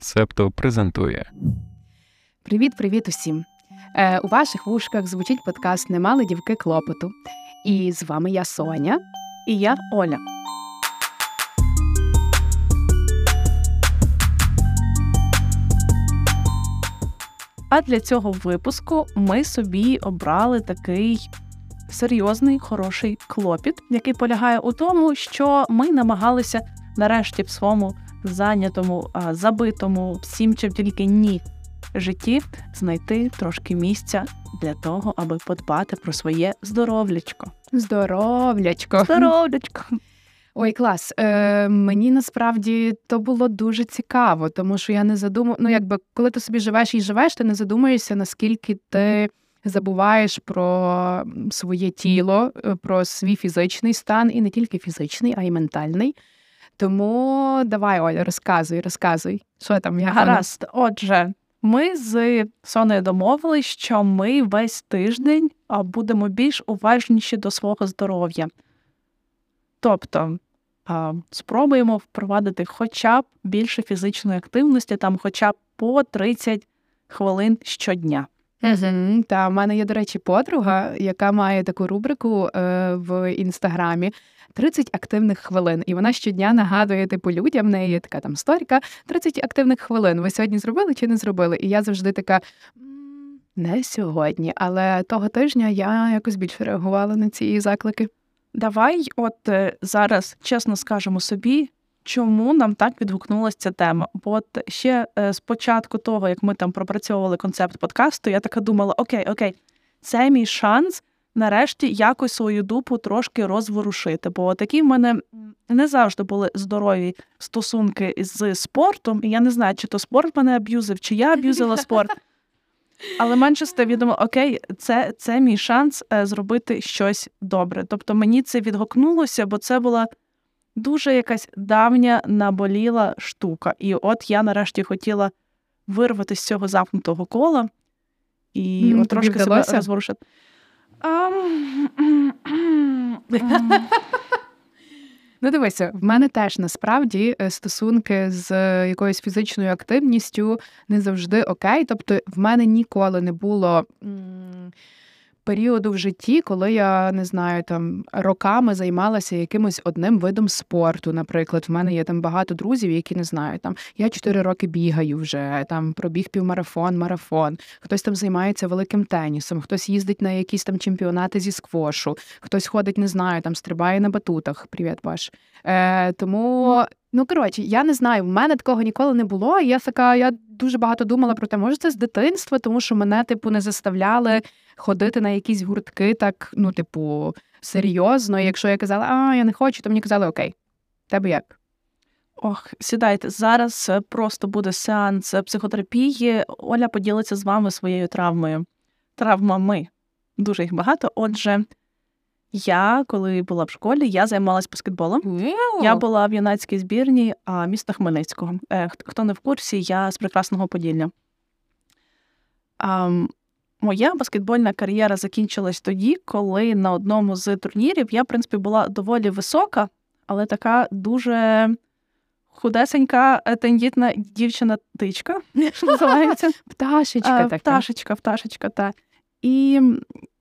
Септо презентує. Привіт-привіт усім! Е, У ваших вушках звучить подкаст Не мали дівки клопоту. І з вами я Соня. І я Оля. А для цього випуску ми собі обрали такий серйозний, хороший клопіт, який полягає у тому, що ми намагалися нарешті в своєму зайнятому, забитому всім, чим тільки ні житті знайти трошки місця для того, аби подбати про своє здоров'ячко. Здоров'ячко. Здоров'ячко. Ой, клас. Е, Мені насправді то було дуже цікаво, тому що я не задумав. Ну, якби коли ти собі живеш і живеш, ти не задумуєшся, наскільки ти забуваєш про своє тіло, е, про свій фізичний стан, і не тільки фізичний, а й ментальний. Тому давай, Оля, розказуй, розказуй. Що там я гаразд? Отже, ми з Сонею домовились, що ми весь тиждень будемо більш уважніші до свого здоров'я. Тобто спробуємо впровадити хоча б більше фізичної активності, там хоча б по 30 хвилин щодня. Угу. Та в мене є, до речі, подруга, яка має таку рубрику е, в інстаграмі. 30 активних хвилин, і вона щодня нагадує типу людям. В неї є така там сторіка 30 активних хвилин. Ви сьогодні зробили чи не зробили? І я завжди така. Не сьогодні, але того тижня я якось більше реагувала на ці заклики. Давай, от е, зараз чесно скажемо собі, чому нам так відгукнулася ця тема. Бо от ще е, з початку того, як ми там пропрацьовували концепт подкасту, я така думала: окей, окей, це мій шанс нарешті якось свою дупу трошки розворушити. Бо такі в мене не завжди були здорові стосунки з спортом, і я не знаю, чи то спорт мене аб'юзив, чи я аб'юзила спорт. Але менше став відомо, окей, це це мій шанс е, зробити щось добре. Тобто мені це відгукнулося, бо це була дуже якась давня наболіла штука. І от я нарешті хотіла вирвати з цього замкнутого кола і mm, от трошки себе розворушити. Ну, дивися, в мене теж насправді е, стосунки з якоюсь фізичною активністю не завжди окей. Тобто, в мене ніколи не було періоду в житті, коли я не знаю, там роками займалася якимось одним видом спорту. Наприклад, в мене є там багато друзів, які не знаю, там я чотири роки бігаю вже, там пробіг півмарафон, марафон. Хтось там займається великим тенісом, хтось їздить на якісь там чемпіонати зі сквошу, хтось ходить, не знаю, там стрибає на батутах. Привіт, Паш. Е, Тому. Ну, коротше, я не знаю, в мене такого ніколи не було. Я така, я дуже багато думала про те, може це з дитинства, тому що мене, типу, не заставляли ходити на якісь гуртки, так, ну, типу, серйозно. якщо я казала, а я не хочу, то мені казали, окей, тебе як? Ох, сідайте. Зараз е, просто буде сеанс е, психотерапії. Оля поділиться з вами своєю травмою. Травмами. Дуже їх багато. Отже, я, коли була в школі, я займалася баскетболом. Wow. Я була в юнацькій збірні міста Хмельницького. Е, хто не в курсі, я з прекрасного Поділля. Моя баскетбольна кар'єра закінчилась тоді, коли на одному з турнірів я, в принципі, була доволі висока, але така дуже худесенька, е, тендітна дівчина-тичка, що називається. Пташечка. така. Пташечка, пташечка, так. І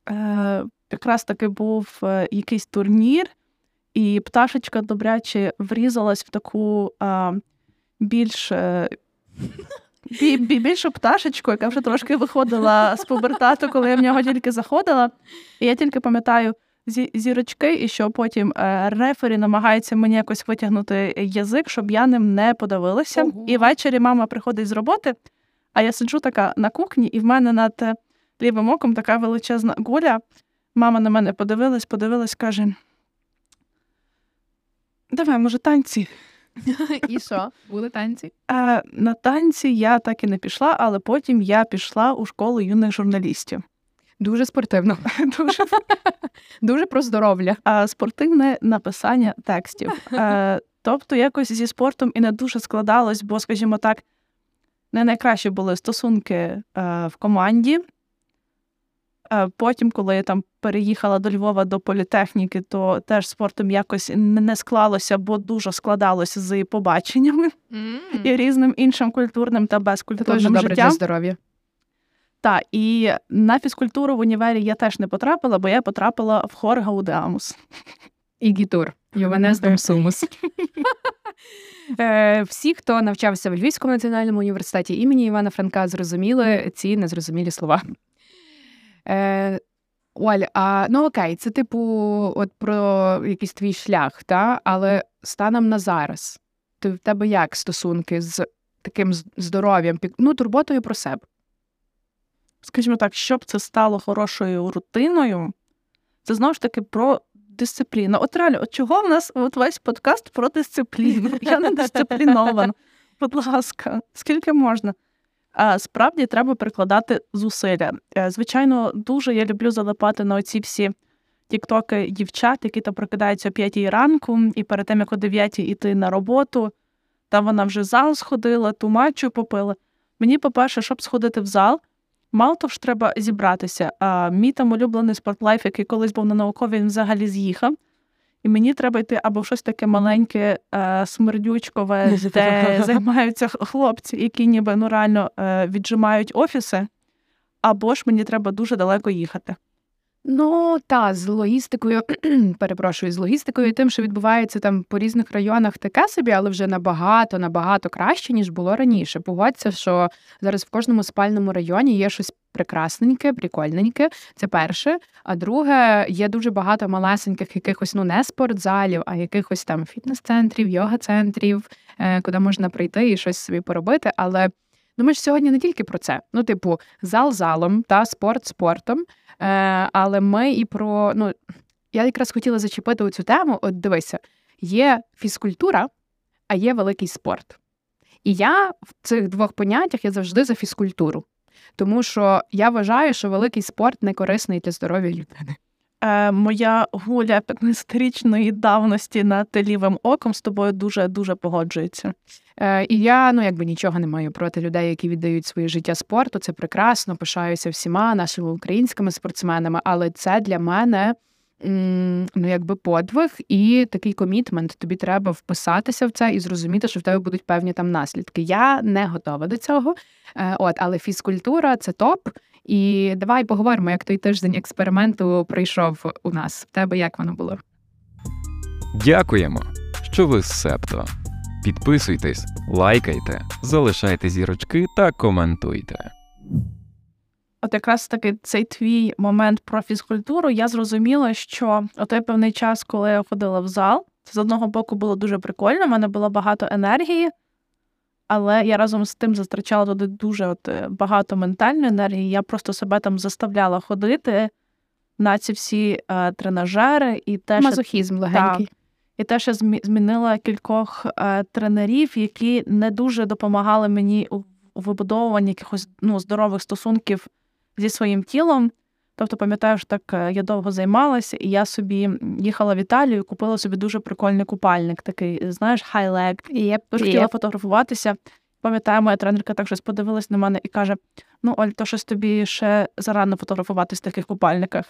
е, якраз таки був е, якийсь турнір, і пташечка добряче врізалась в таку е, більш. Е, більшу пташечку, яка вже трошки виходила з пубертату, коли я в нього тільки заходила. І я тільки пам'ятаю зірочки, і що потім е, рефері намагається мені якось витягнути язик, щоб я ним не подавилася. Ого. І ввечері мама приходить з роботи, а я сиджу така на кухні, і в мене над е, лівим оком така величезна гуля. Мама на мене подивилась, подивилась, каже: Давай, може, танці. І що? Були танці? А, На танці я так і не пішла, але потім я пішла у школу юних журналістів. Дуже спортивно. Дуже Дуже про здоров'я. А Спортивне написання текстів. А, Тобто, якось зі спортом і не дуже складалось, бо, скажімо так, не найкраще були стосунки а, в команді. Е, потім, коли я там переїхала до Львова до політехніки, то теж спортом якось не склалося, бо дуже складалося з побаченнями mm. і різним іншим культурним та безкультурним Це дуже добре для здоров'я. Так, і на фізкультуру в універі я теж не потрапила, бо я потрапила в хор Гаудеамус. І гітур. Йованес Сумус. Е, всі, хто навчався в Львівському національному університеті імені Івана Франка, зрозуміли ці незрозумілі слова. Е, Оль, а ну окей, це типу, от про якийсь твій шлях, та? але станом на зараз. Ти в тебе як стосунки з таким здоров'ям, ну, турботою про себе? Скажімо так, щоб це стало хорошою рутиною, це знову ж таки про дисципліну. От реально, от чого в нас от весь подкаст про дисципліну? Я не дисциплінована. Будь ласка, скільки можна? Справді треба прикладати зусилля. Е, звичайно, дуже я люблю залипати на оці всі тіктоки дівчат, які там прокидаються о п'ятій ранку, і перед тим, як о дев'ятій йти на роботу, там вона вже зал сходила, ту матчу попила. Мені, по-перше, щоб сходити в зал, мало того ж треба зібратися. А мій там улюблений спортлайф, який колись був на науковій, він взагалі з'їхав. І мені треба йти або щось таке маленьке, е, смердючкове, де займаються хлопці, які ніби ну реально е, віджимають офіси, або ж мені треба дуже далеко їхати. Ну та з логістикою, перепрошую, з логістикою, тим, що відбувається там по різних районах, таке собі, але вже набагато набагато краще ніж було раніше. Погодься, що зараз в кожному спальному районі є щось прекрасненьке, прикольненьке. Це перше. А друге, є дуже багато малесеньких якихось ну не спортзалів, а якихось там фітнес-центрів, йога-центрів, е, куди можна прийти і щось собі поробити. Але ну ми ж сьогодні не тільки про це. Ну, типу, зал залом та спорт спортом. Е, Але ми і про ну я якраз хотіла зачепити цю тему. От дивися, є фізкультура, а є великий спорт. І я в цих двох поняттях я завжди за фізкультуру, тому що я вважаю, що великий спорт не корисний для здоров'я людини. Е, Моя гуля 15-річної давності над лівим оком з тобою дуже дуже погоджується. Е, І я ну якби нічого не маю проти людей, які віддають своє життя спорту. Це прекрасно. Пишаюся всіма нашими українськими спортсменами, але це для мене. Ну, якби подвиг і такий комітмент. Тобі треба вписатися в це і зрозуміти, що в тебе будуть певні там наслідки. Я не готова до цього. Е, от, але фізкультура це топ. І давай поговоримо, як той тиждень експерименту прийшов у нас. В тебе як воно було? Дякуємо, що ви з Септо. Підписуйтесь, лайкайте, залишайте зірочки та коментуйте. От якраз таки цей твій момент про фізкультуру, я зрозуміла, що той певний час, коли я ходила в зал, це з одного боку було дуже прикольно, в мене було багато енергії, але я разом з тим затрачала туди дуже от е, багато ментальної енергії. Я просто себе там заставляла ходити на ці всі е, тренажери і теж мазохізм легенький. Так, і теж я змінила кількох е, тренерів, які не дуже допомагали мені у вибудовуванні якихось ну, здорових стосунків зі своїм тілом. Тобто, пам'ятаю, що так е, я довго займалася, і я собі їхала в Італію, купила собі дуже прикольний купальник, такий, знаєш, хай-лег. І я дуже хотіла фотографуватися. Пам'ятаю, моя тренерка так щось подивилась на мене і каже: Ну, Оль, то щось тобі ще зарано фотографуватись в таких купальниках.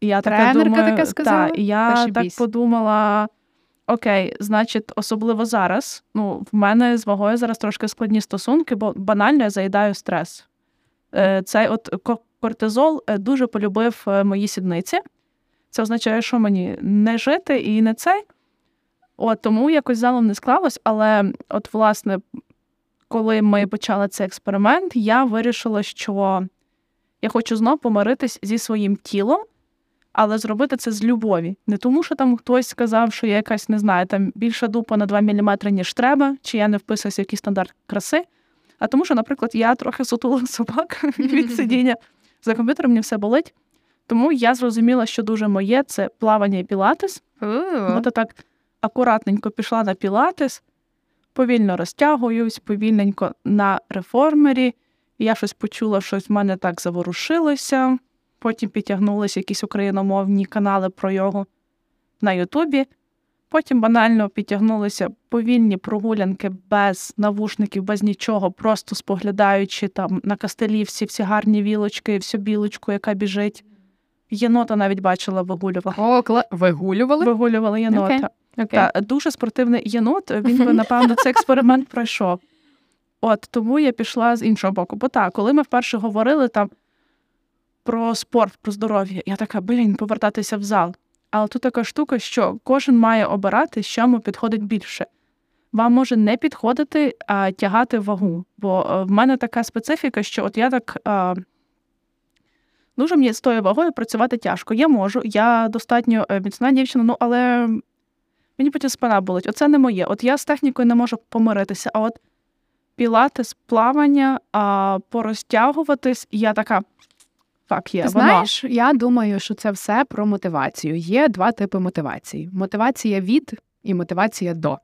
І я така думаю, таке сказала? Та, і я так біс. подумала: окей, значить, особливо зараз. Ну, в мене з вагою зараз трошки складні стосунки, бо банально я заїдаю стрес. Е, цей от кортизол е, дуже полюбив е, мої сідниці. Це означає, що мені не жити і не цей. От Тому якось залом не склалось. Але, от, власне, коли ми почали цей експеримент, я вирішила, що я хочу знов помиритись зі своїм тілом, але зробити це з любові. Не тому, що там хтось сказав, що я якась не знаю, там більша дупа на 2 мм, ніж треба, чи я не вписуюся в якийсь стандарт краси. А тому, що, наприклад, я трохи сутула собак від сидіння за комп'ютером, мені все болить. Тому я зрозуміла, що дуже моє це плавання і пілатес. От так акуратненько пішла на пілатес, повільно розтягуюсь, повільненько на реформері. Я щось почула, щось в мене так заворушилося. Потім підтягнулися якісь україномовні канали про його на Ютубі. Потім банально підтягнулися повільні прогулянки без навушників, без нічого, просто споглядаючи там на кастелі всі всі гарні вілочки, всю білочку, яка біжить. Єнота навіть бачила, вигулювала. О, кла... Вигулювали? Вигулювала єнота. Окей. Окей. Та, дуже спортивний єнот, він би, напевно, цей експеримент пройшов. От тому я пішла з іншого боку. Бо так, коли ми вперше говорили там про спорт, про здоров'я, я така, блін, повертатися в зал. Але тут така штука, що кожен має обирати, що йому підходить більше. Вам може не підходити а тягати вагу. Бо е, в мене така специфіка, що от я так а, дуже мені з тою вагою працювати тяжко. Я можу, я достатньо е, міцна дівчина, ну але мені потім спина болить. Оце не моє. От я з технікою не можу помиритися. А от пілатес, плавання, а порозтягуватись, я така. Так, є. Ти воно. знаєш, я думаю, що це все про мотивацію. Є два типи мотивації: мотивація від і мотивація до.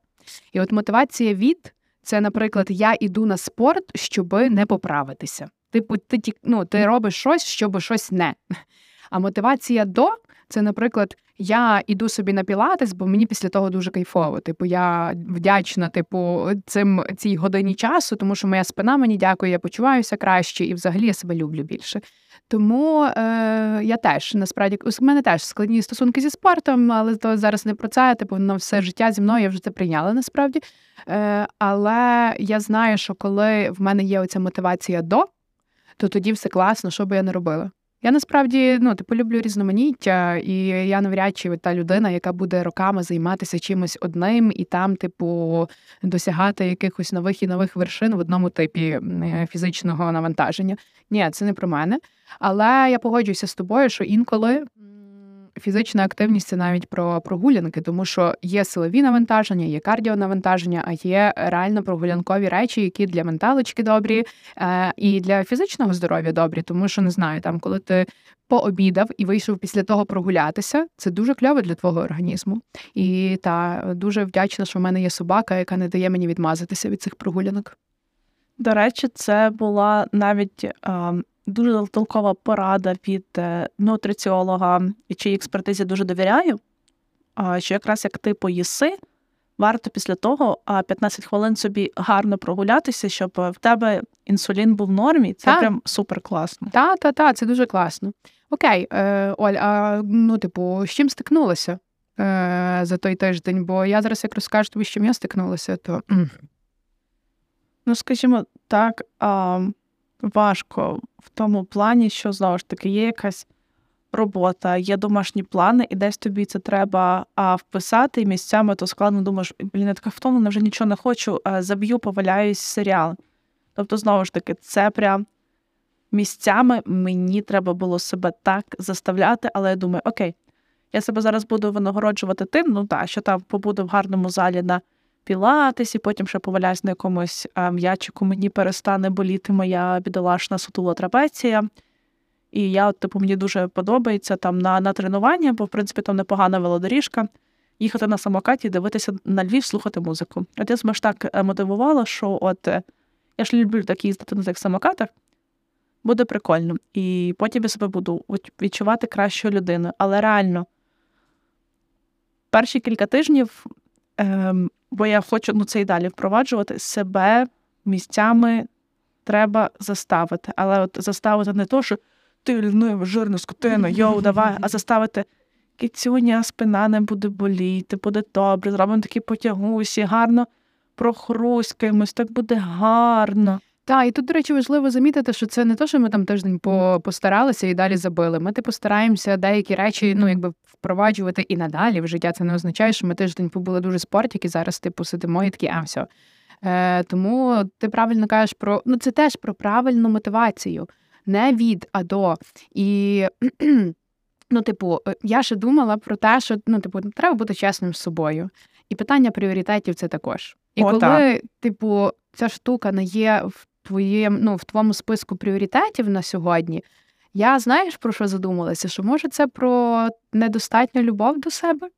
І от мотивація від це, наприклад, я іду на спорт, щоб не поправитися. Типу, ти ну, ти робиш щось, щоб щось не. А мотивація до це, наприклад, я іду собі на пілатес, бо мені після того дуже кайфово. Типу, я вдячна, типу, цим цій годині часу, тому що моя спина мені дякує, я почуваюся краще і взагалі я себе люблю більше. Тому е, я теж насправді у мене теж складні стосунки зі спортом, але то зараз не про це. Типу, воно все життя зі мною я вже це прийняла насправді. Е, але я знаю, що коли в мене є оця мотивація до, то тоді все класно, що би я не робила. Я насправді ну, типу, люблю різноманіття, і я навряд чи та людина, яка буде роками займатися чимось одним і там, типу, досягати якихось нових і нових вершин в одному типі фізичного навантаження. Ні, це не про мене. Але я погоджуюся з тобою, що інколи фізична активність це навіть про прогулянки, тому що є силові навантаження, є кардіонавантаження, а є реально прогулянкові речі, які для менталочки добрі е, і для фізичного здоров'я добрі. Тому що не знаю, там коли ти пообідав і вийшов після того прогулятися, це дуже кльово для твого організму. І та дуже вдячна, що в мене є собака, яка не дає мені відмазатися від цих прогулянок. До речі, це була навіть е, дуже толкова порада від е, нутриціолога, і чиїй експертизі дуже довіряю. Що якраз як ти поїси, варто після того 15 хвилин собі гарно прогулятися, щоб в тебе інсулін був в нормі. Це Так. прям супер класно. Та, та, та, це дуже класно. Окей, е, Оль, а ну, типу, з чим стикнулася е, за той тиждень? Бо я зараз як розкажу тобі, з чим я стикнулася, то. Ну, скажімо так, а, важко в тому плані, що знову ж таки є якась робота, є домашні плани, і десь тобі це треба а, вписати, і місцями то складно думаєш, блін, я така втомлена, вже нічого не хочу, а, заб'ю, поваляюсь серіал. Тобто, знову ж таки, це прям місцями мені треба було себе так заставляти, але я думаю, окей, я себе зараз буду винагороджувати тим, ну так, що там побуду в гарному залі на пілатесі, потім ще поваляюсь на якомусь а, м'ячику, мені перестане боліти моя бідолашна сутула трапеція. І я, от, типу, мені дуже подобається там на, на тренування, бо в принципі там непогана велодоріжка. Їхати на самокаті, дивитися на Львів, слухати музику. От я ж так е, мотивувала, що от е, я ж люблю так їздити на цих самокатах, буде прикольно. І потім я себе буду відчувати кращою людиною. Але реально, перші кілька тижнів, ем, бо я хочу ну, це і далі впроваджувати, себе місцями треба заставити. Але от заставити не то, що ти лінива, жирна скотина, йоу, давай, а заставити кицюня, спина не буде боліти, буде добре, зробимо такі потягусі, гарно прохрускаємось, так буде гарно. Та, і тут, до речі, важливо замітити, що це не то, що ми там тиждень по- постаралися і далі забили. Ми типу стараємося деякі речі, ну якби впроваджувати і надалі в життя. Це не означає, що ми тиждень побули дуже спортики, зараз типу сидимо і такі, а все. Е, тому ти правильно кажеш про ну це теж про правильну мотивацію, не від, а до. І ну, типу, е, я ще думала про те, що ну, типу, треба бути чесним з собою. І питання пріоритетів це також. І О, коли, так. типу, ця штука не є в твоєму, ну, в твоєму списку пріоритетів на сьогодні, я знаєш про що задумалася? Що може це про недостатню любов до себе?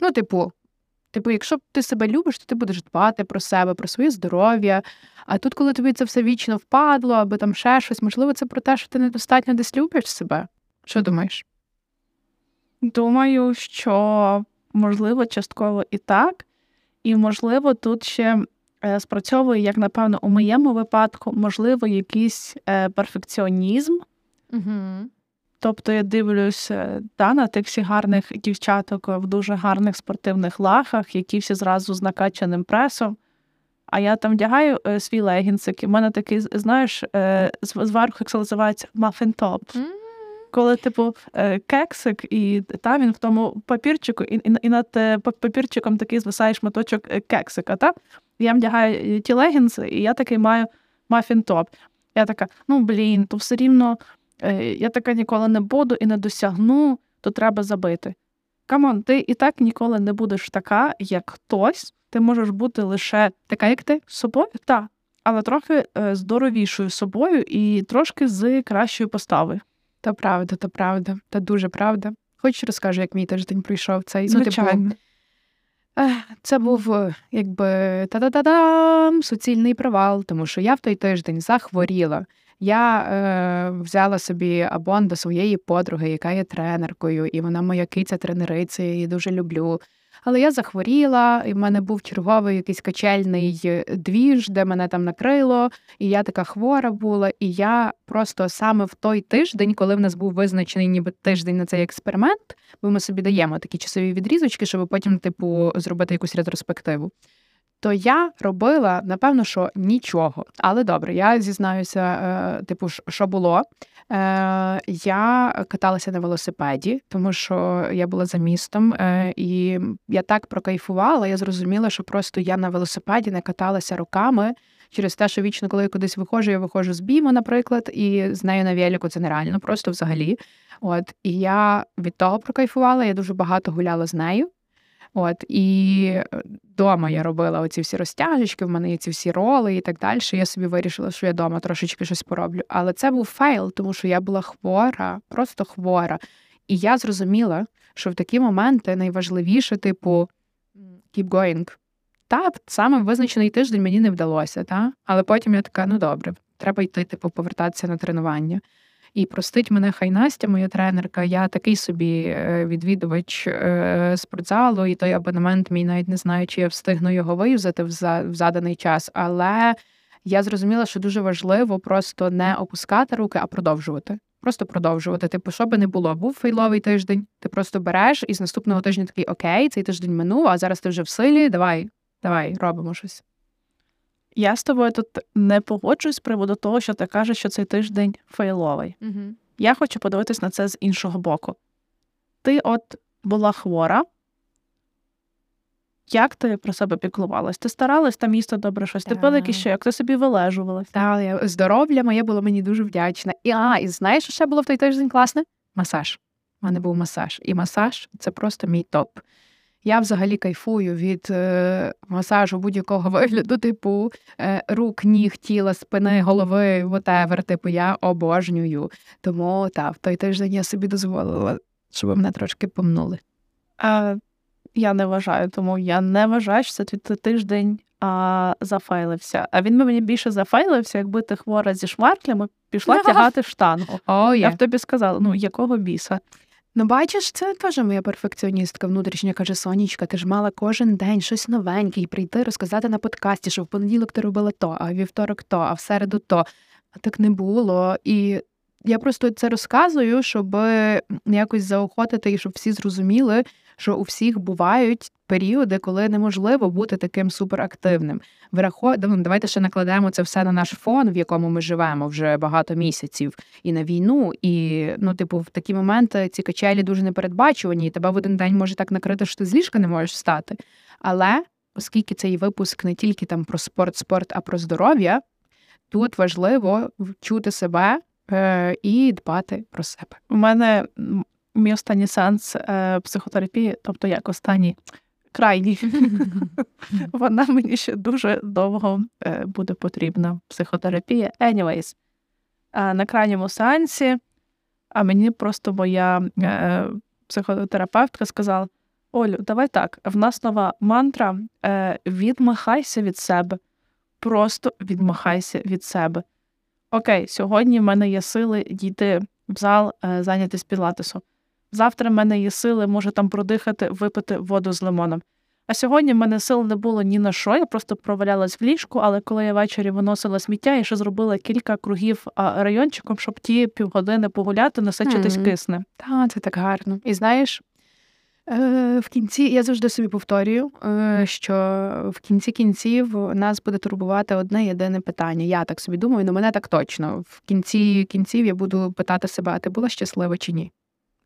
Ну, типу, типу, якщо ти себе любиш, то ти будеш дбати про себе, про своє здоров'я. А тут, коли тобі це все вічно впадло, або там ще щось, можливо, це про те, що ти недостатньо десь любиш себе. Що думаєш? Думаю, що можливо, частково і так. І, можливо, тут ще спрацьовує, як напевно, у моєму випадку, можливо, якийсь е, перфекціонізм. Угу. Тобто я дивлюся та, на тих всіх гарних дівчаток в дуже гарних спортивних лахах, які всі зразу з накачаним пресом. А я там вдягаю е, свій легінсик, і в мене такий, знаєш, е, зверху, як це називається, мафін-топ. Коли, типу, е, кексик, і та він в тому папірчику, і, і, і над е, папірчиком такий звисає шматочок е, кексика. Та? Я вдягаю ті легінси, і я такий маю muffin-top. Я така, ну блін, то все рівно я така ніколи не буду і не досягну, то треба забити. Come on, ти і так ніколи не будеш така, як хтось. Ти можеш бути лише така, як ти собою, так, але трохи здоровішою собою і трошки з кращою поставою. То правда, то правда, та дуже правда. Хоч розкажу, як мій тиждень пройшов цей Звичайно. Ну, типу, це був якби та-да-да-дам, суцільний провал, тому що я в той тиждень захворіла. Я е, взяла собі абон до своєї подруги, яка є тренеркою, і вона моя киця тренериця, я її дуже люблю. Але я захворіла, і в мене був черговий якийсь качельний двіж, де мене там накрило, і я така хвора була. І я просто саме в той тиждень, коли в нас був визначений ніби тиждень на цей експеримент, бо ми собі даємо такі часові відрізочки, щоб потім, типу, зробити якусь ретроспективу то я робила, напевно, що нічого. Але добре, я зізнаюся, е, типу, що було. Е, я каталася на велосипеді, тому що я була за містом, е, і я так прокайфувала. Я зрозуміла, що просто я на велосипеді не каталася руками. Через те, що вічно, коли я кудись виходжу, я виходжу з біму, наприклад, і з нею на велику це нереально, просто взагалі. От і я від того прокайфувала. Я дуже багато гуляла з нею. От і вдома я робила оці всі розтяжечки, в мене є ці всі роли і так далі. Я собі вирішила, що я вдома трошечки щось пороблю. Але це був fail, тому що я була хвора, просто хвора. І я зрозуміла, що в такі моменти найважливіше, типу, keep going. Та саме визначений тиждень мені не вдалося, та? але потім я така, ну добре, треба йти, типу, повертатися на тренування. І простить мене хай Настя, моя тренерка. Я такий собі е, відвідувач е, спортзалу, і той абонемент мій навіть не знаю, чи я встигну його виюзати в заданий час. Але я зрозуміла, що дуже важливо просто не опускати руки, а продовжувати. Просто продовжувати. Типу, що би не було, був фейловий тиждень. Ти просто береш і з наступного тижня такий окей, цей тиждень минув, а зараз ти вже в силі. Давай, давай, робимо щось. Я з тобою тут не погоджуюсь з приводу того, що ти кажеш, що цей тиждень фейловий. Угу. Я хочу подивитись на це з іншого боку. Ти от була хвора. Як ти про себе піклувалась? Ти старалась там їсти добре щось? Ти пила якісь ще, як ти собі вилежувалась? Так, здоров'я моє було мені дуже вдячне. І а, і знаєш, що ще було в той тиждень класне? Масаж. У мене був масаж. І масаж це просто мій топ. Я взагалі кайфую від е, масажу будь-якого вигляду, типу е, рук, ніг, тіла, спини, голови, whatever, Типу, я обожнюю. Тому та, в той тиждень я собі дозволила, щоб мене трошки помнули. А, Я не вважаю, тому я не вважаю, що це твій тиждень а, зафайлився. А він би мені більше зафайлився, якби ти хвора зі шмарклями пішла тягати штангу. О, Я б тобі сказала, ну якого біса? Ну, бачиш, це теж моя перфекціоністка внутрішня каже: Сонічка, ти ж мала кожен день щось новеньке і прийти розказати на подкасті, що в понеділок ти робила то, а вівторок то, а в середу то. А так не було. І я просто це розказую, щоб якось заохотити і щоб всі зрозуміли, що у всіх бувають періоди, коли неможливо бути таким суперактивним. Врахо... Ну, давайте ще накладемо це все на наш фон, в якому ми живемо вже багато місяців, і на війну. І ну, типу, в такі моменти ці качелі дуже непередбачувані, і тебе в один день може так накрити, що ти з ліжка не можеш встати. Але оскільки цей випуск не тільки там про спорт, спорт, а про здоров'я, тут важливо вчути себе. Е, і дбати про себе. У мене мій останній сеанс е, психотерапії, тобто як останній крайній, вона мені ще дуже довго е, буде потрібна. Психотерапія. Anyways, на крайньому сеансі, а мені просто моя психотерапевтка сказала: Олю, давай так, в нас нова мантра, е, відмахайся від себе. Просто відмахайся від себе. Окей, сьогодні в мене є сили дійти в зал, е, зайнятися пілатесом. Завтра в мене є сили, може там продихати, випити воду з лимоном. А сьогодні в мене сил не було ні на що, я просто провалялась в ліжку, але коли я ввечері виносила сміття, я ще зробила кілька кругів райончиком, щоб ті півгодини погуляти, насичитись Мгм. кисне. Та, це так гарно. І знаєш, в кінці я завжди собі повторюю, е, що в кінці кінців нас буде турбувати одне єдине питання. Я так собі думаю, ну мене так точно. В кінці кінців я буду питати себе, а ти була щаслива чи ні?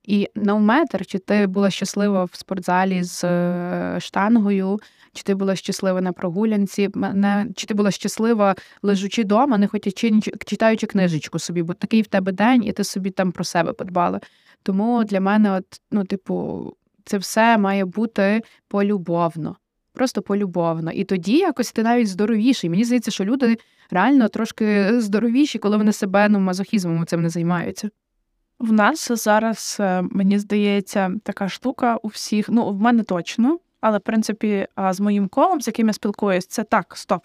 І no чи ти була щаслива в спортзалі з е, штангою, чи ти була щаслива на прогулянці, мене, чи ти була щаслива лежучи вдома, не хотячи читаючи книжечку собі, бо такий в тебе день, і ти собі там про себе подбала. Тому для мене, от, ну, типу, це все має бути полюбовно. Просто полюбовно. І тоді якось ти навіть здоровіший. Мені здається, що люди реально трошки здоровіші, коли вони себе ну, мазохізмом цим не займаються. В нас зараз, е, мені здається, така штука у всіх. Ну, в мене точно, але в принципі, а, з моїм колом, з яким я спілкуюсь, це так, стоп.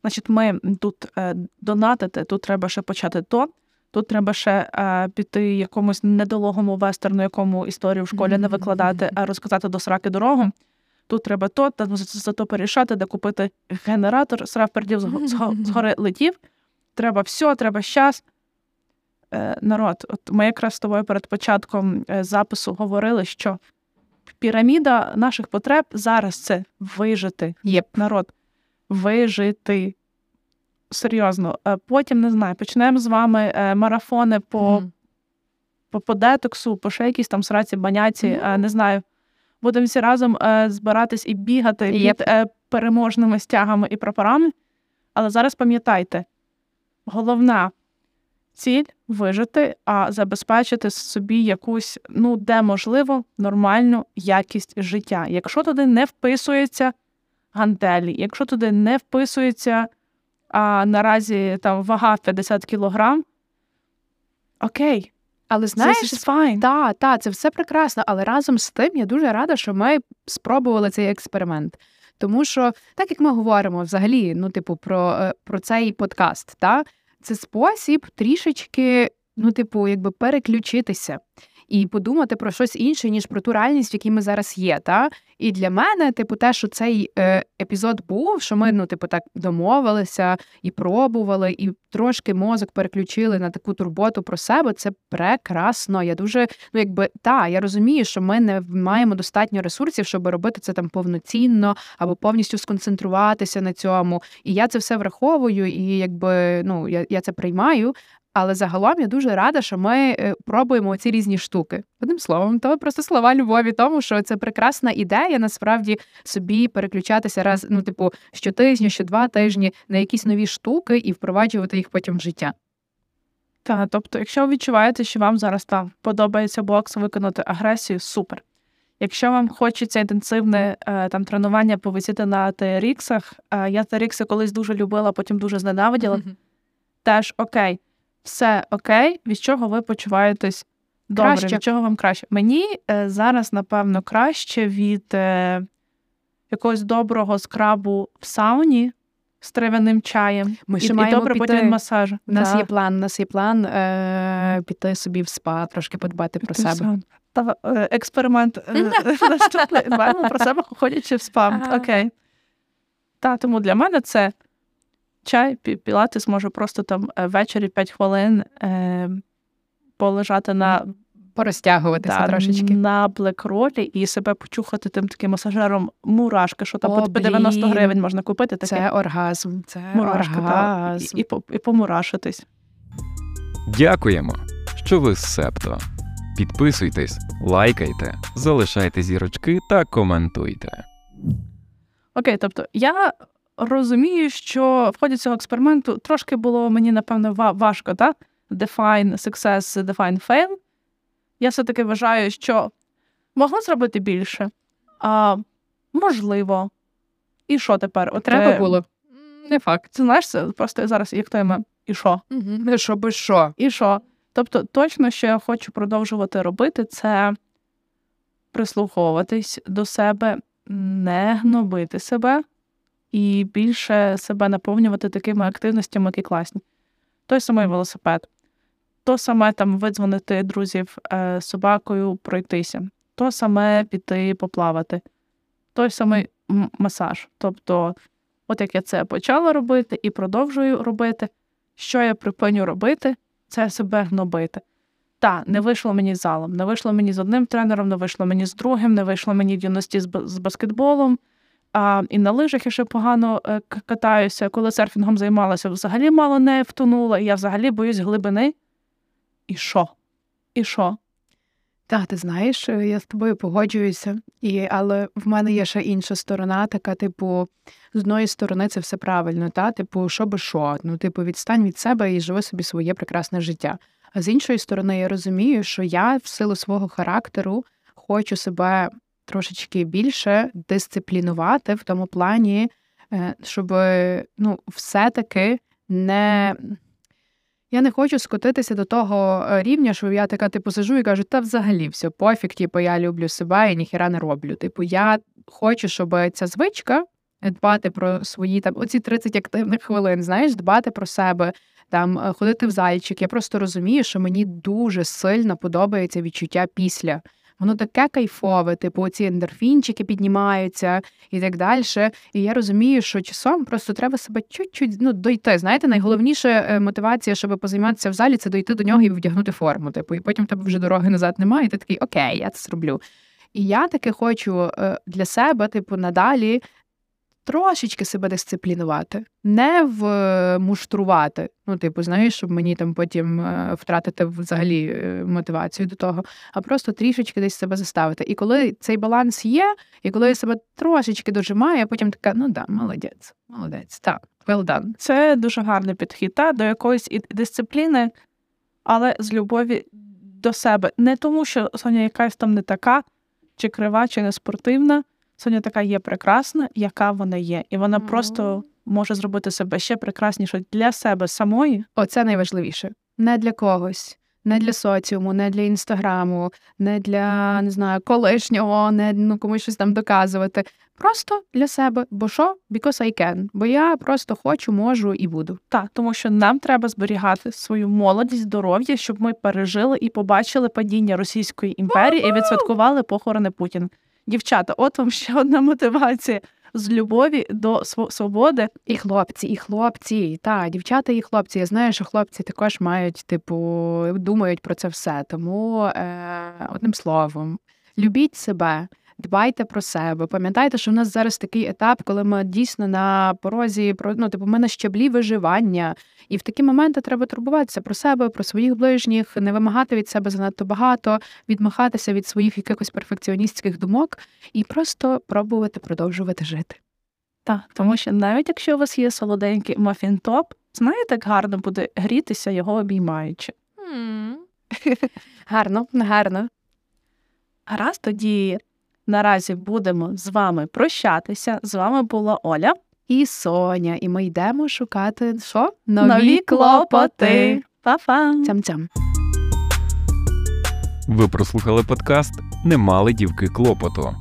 Значить, ми тут е, донатити, тут треба ще почати то. Тут треба ще е, піти якомусь недологому вестерну, якому історію в школі не викладати, а розказати до сраки дорогу. Тут треба то, та за, за то порішати, де купити генератор, срав пердів зго- згори летів. Треба все, треба щас. Е, народ, от ми якраз з тобою перед початком е, запису говорили, що піраміда наших потреб зараз це вижити. Єп. Народ, вижити. Серйозно. Е, Потім не знаю, почнемо з вами е, марафони по, Мгм. по, по детоксу, по ще якісь там сраці, баняці, е, не знаю. Будемо всі разом збиратись і бігати під е, переможними стягами і прапорами. Але зараз пам'ятайте, головна ціль вижити, а забезпечити собі якусь, ну, де можливо, нормальну якість життя. Якщо туди не вписується гантелі, якщо туди не вписується а наразі там вага 50 кілограм, окей, Але знаєш. Так, та, це все прекрасно, але разом з тим я дуже рада, що ми спробували цей експеримент. Тому що, так як ми говоримо взагалі, ну, типу, про, е, про цей подкаст, та, це спосіб трішечки, ну, типу, якби переключитися і подумати про щось інше, ніж про ту реальність, в якій ми зараз є. Та? І для мене, типу, те, що цей е, епізод був, що ми, ну, типу, так домовилися і пробували, і трошки мозок переключили на таку турботу про себе, це прекрасно. Я дуже, ну якби та, я розумію, що ми не маємо достатньо ресурсів, щоб робити це там повноцінно або повністю сконцентруватися на цьому. І я це все враховую, і якби ну я, я це приймаю. Але загалом я дуже рада, що ми е, пробуємо ці різні штуки. Одним словом, то просто слова любові, тому що це прекрасна ідея насправді собі переключатися раз, ну, типу, щотижня, щодва тижні на якісь нові штуки і впроваджувати їх потім в життя. Так, тобто, якщо ви відчуваєте, що вам зараз там подобається бокс виконати агресію, супер. Якщо вам хочеться інтенсивне е, там тренування повисіти на TRX, е, я TRX колись дуже любила, потім дуже зненавиділа. Теж окей, все окей, від чого ви почуваєтесь добре, Краще. від чого вам краще. Мені е, зараз, напевно, краще від е, якогось доброго скрабу в сауні з трав'яним чаєм. Ми ще і маємо добре потім піти. від масажу. У нас Да. є план, у нас є план е, піти собі в спа, трошки подбати про Ти себе. Та, е, експеримент е, наступний. Дбаємо про себе, ходячи в спам. Окей. Та, тому для мене це чай, пі- пілатес, можу просто там е, ввечері 5 хвилин е, полежати на, Порозтягуватися та, трошечки. на блекролі і себе почухати тим таким масажером мурашки, що там О, по 90 блін. гривень можна купити. Таке Це оргазм. Це мурашки. оргазм. і, і, і помурашитись. Дякуємо, що ви з Септо. Підписуйтесь, лайкайте, залишайте зірочки та коментуйте. Окей, тобто я розумію, що в ході цього експерименту трошки було мені, напевно, важко, так? Define success, define fail. Я все-таки вважаю, що могла зробити більше. А, можливо. І що тепер? От, Треба е, було. Не факт. Це знаєш, це просто зараз як тема. І що? Угу. Що би що? І що? Тобто, точно, що я хочу продовжувати робити, це прислуховуватись до себе, не гнобити себе і більше себе наповнювати такими активностями, які класні. Той самий велосипед, То саме там видзвонити друзів е, з собакою пройтися, то саме піти поплавати, той самий масаж. Тобто, от як я це почала робити і продовжую робити, що я припиню робити, це себе гнобити. Та, не вийшло мені з залом, не вийшло мені з одним тренером, не вийшло мені з другим, не вийшло мені в юності з баскетболом. А, і на лижах я ще погано е, катаюся. Коли серфінгом займалася, взагалі мало не втонула, і я взагалі боюсь глибини. І що? І що? Так, ти знаєш, е, я з тобою погоджуюся, і, але в мене є ще інша сторона, така, типу, з одної сторони це все правильно, та, типу, що би що, ну, типу, відстань від себе і живи собі своє прекрасне життя. А з іншої сторони, я розумію, що я в силу свого характеру хочу себе трошечки більше дисциплінувати в тому плані, е, щоб ну, все-таки не. Я не хочу скотитися до того е, рівня, що я така типу сижу і кажу, та взагалі все пофіг, типу, я люблю себе і ніхіра не роблю. Типу, я хочу, щоб ця звичка е, дбати про свої там оці 30 активних хвилин, знаєш, дбати про себе, там е, ходити в зальчик. Я просто розумію, що мені дуже сильно подобається відчуття після. Воно таке кайфове, типу, ці ендорфінчики піднімаються і так далі. І я розумію, що часом просто треба себе чуть-чуть ну, дойти. Знаєте, найголовніша е, мотивація, щоб позайматися в залі, це дойти до нього і вдягнути форму. Типу, і потім в тебе вже дороги назад немає, і ти такий окей, я це зроблю. І я таки хочу е, для себе, типу, надалі трошечки себе дисциплінувати, не вмуштрувати. Ну, типу, знаєш, щоб мені там потім е, втратити взагалі е, мотивацію до того, а просто трішечки десь себе заставити. І коли цей баланс є, і коли я себе трошечки дожимаю, я потім така, ну да, молодець, молодець, так, well done. Це дуже гарний підхід та, до якоїсь дисципліни, але з любові до себе. Не тому, що Соня якась там не така, чи крива, чи не спортивна. Соня така є прекрасна, яка вона є. І вона Мгм. просто може зробити себе ще прекрасніше для себе самої. Оце найважливіше. Не для когось, не для соціуму, не для інстаграму, не для не знаю, колишнього, не ну комусь щось там доказувати. Просто для себе. Бо що? Because I can. Бо я просто хочу, можу і буду. Так, тому що нам треба зберігати свою молодість, здоров'я, щоб ми пережили і побачили падіння Російської імперії і відсвяткували похорони Путіна. Дівчата, от вам ще одна мотивація з любові до св- свободи. І хлопці, і хлопці, та дівчата, і хлопці. Я знаю, що хлопці також мають, типу, думають про це все. Тому е, одним словом, любіть себе. Дбайте про себе, пам'ятайте, що в нас зараз такий етап, коли ми дійсно на порозі ну, типу, ми на щаблі виживання, і в такі моменти треба турбуватися про себе, про своїх ближніх, не вимагати від себе занадто багато, відмахатися від своїх якихось перфекціоністських думок і просто пробувати продовжувати жити. Так, тому що навіть якщо у вас є солоденький мафін-топ, знаєте, як гарно буде грітися його обіймаючи. Гарно, гарно. Гаразд, тоді наразі будемо з вами прощатися. З вами була Оля. І Соня, і ми йдемо шукати що? Па-па! Цям-цям. Ви прослухали подкаст Не мали дівки клопоту.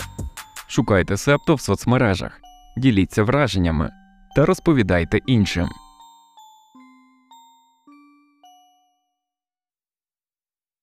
Шукайте септо в соцмережах, діліться враженнями та розповідайте іншим.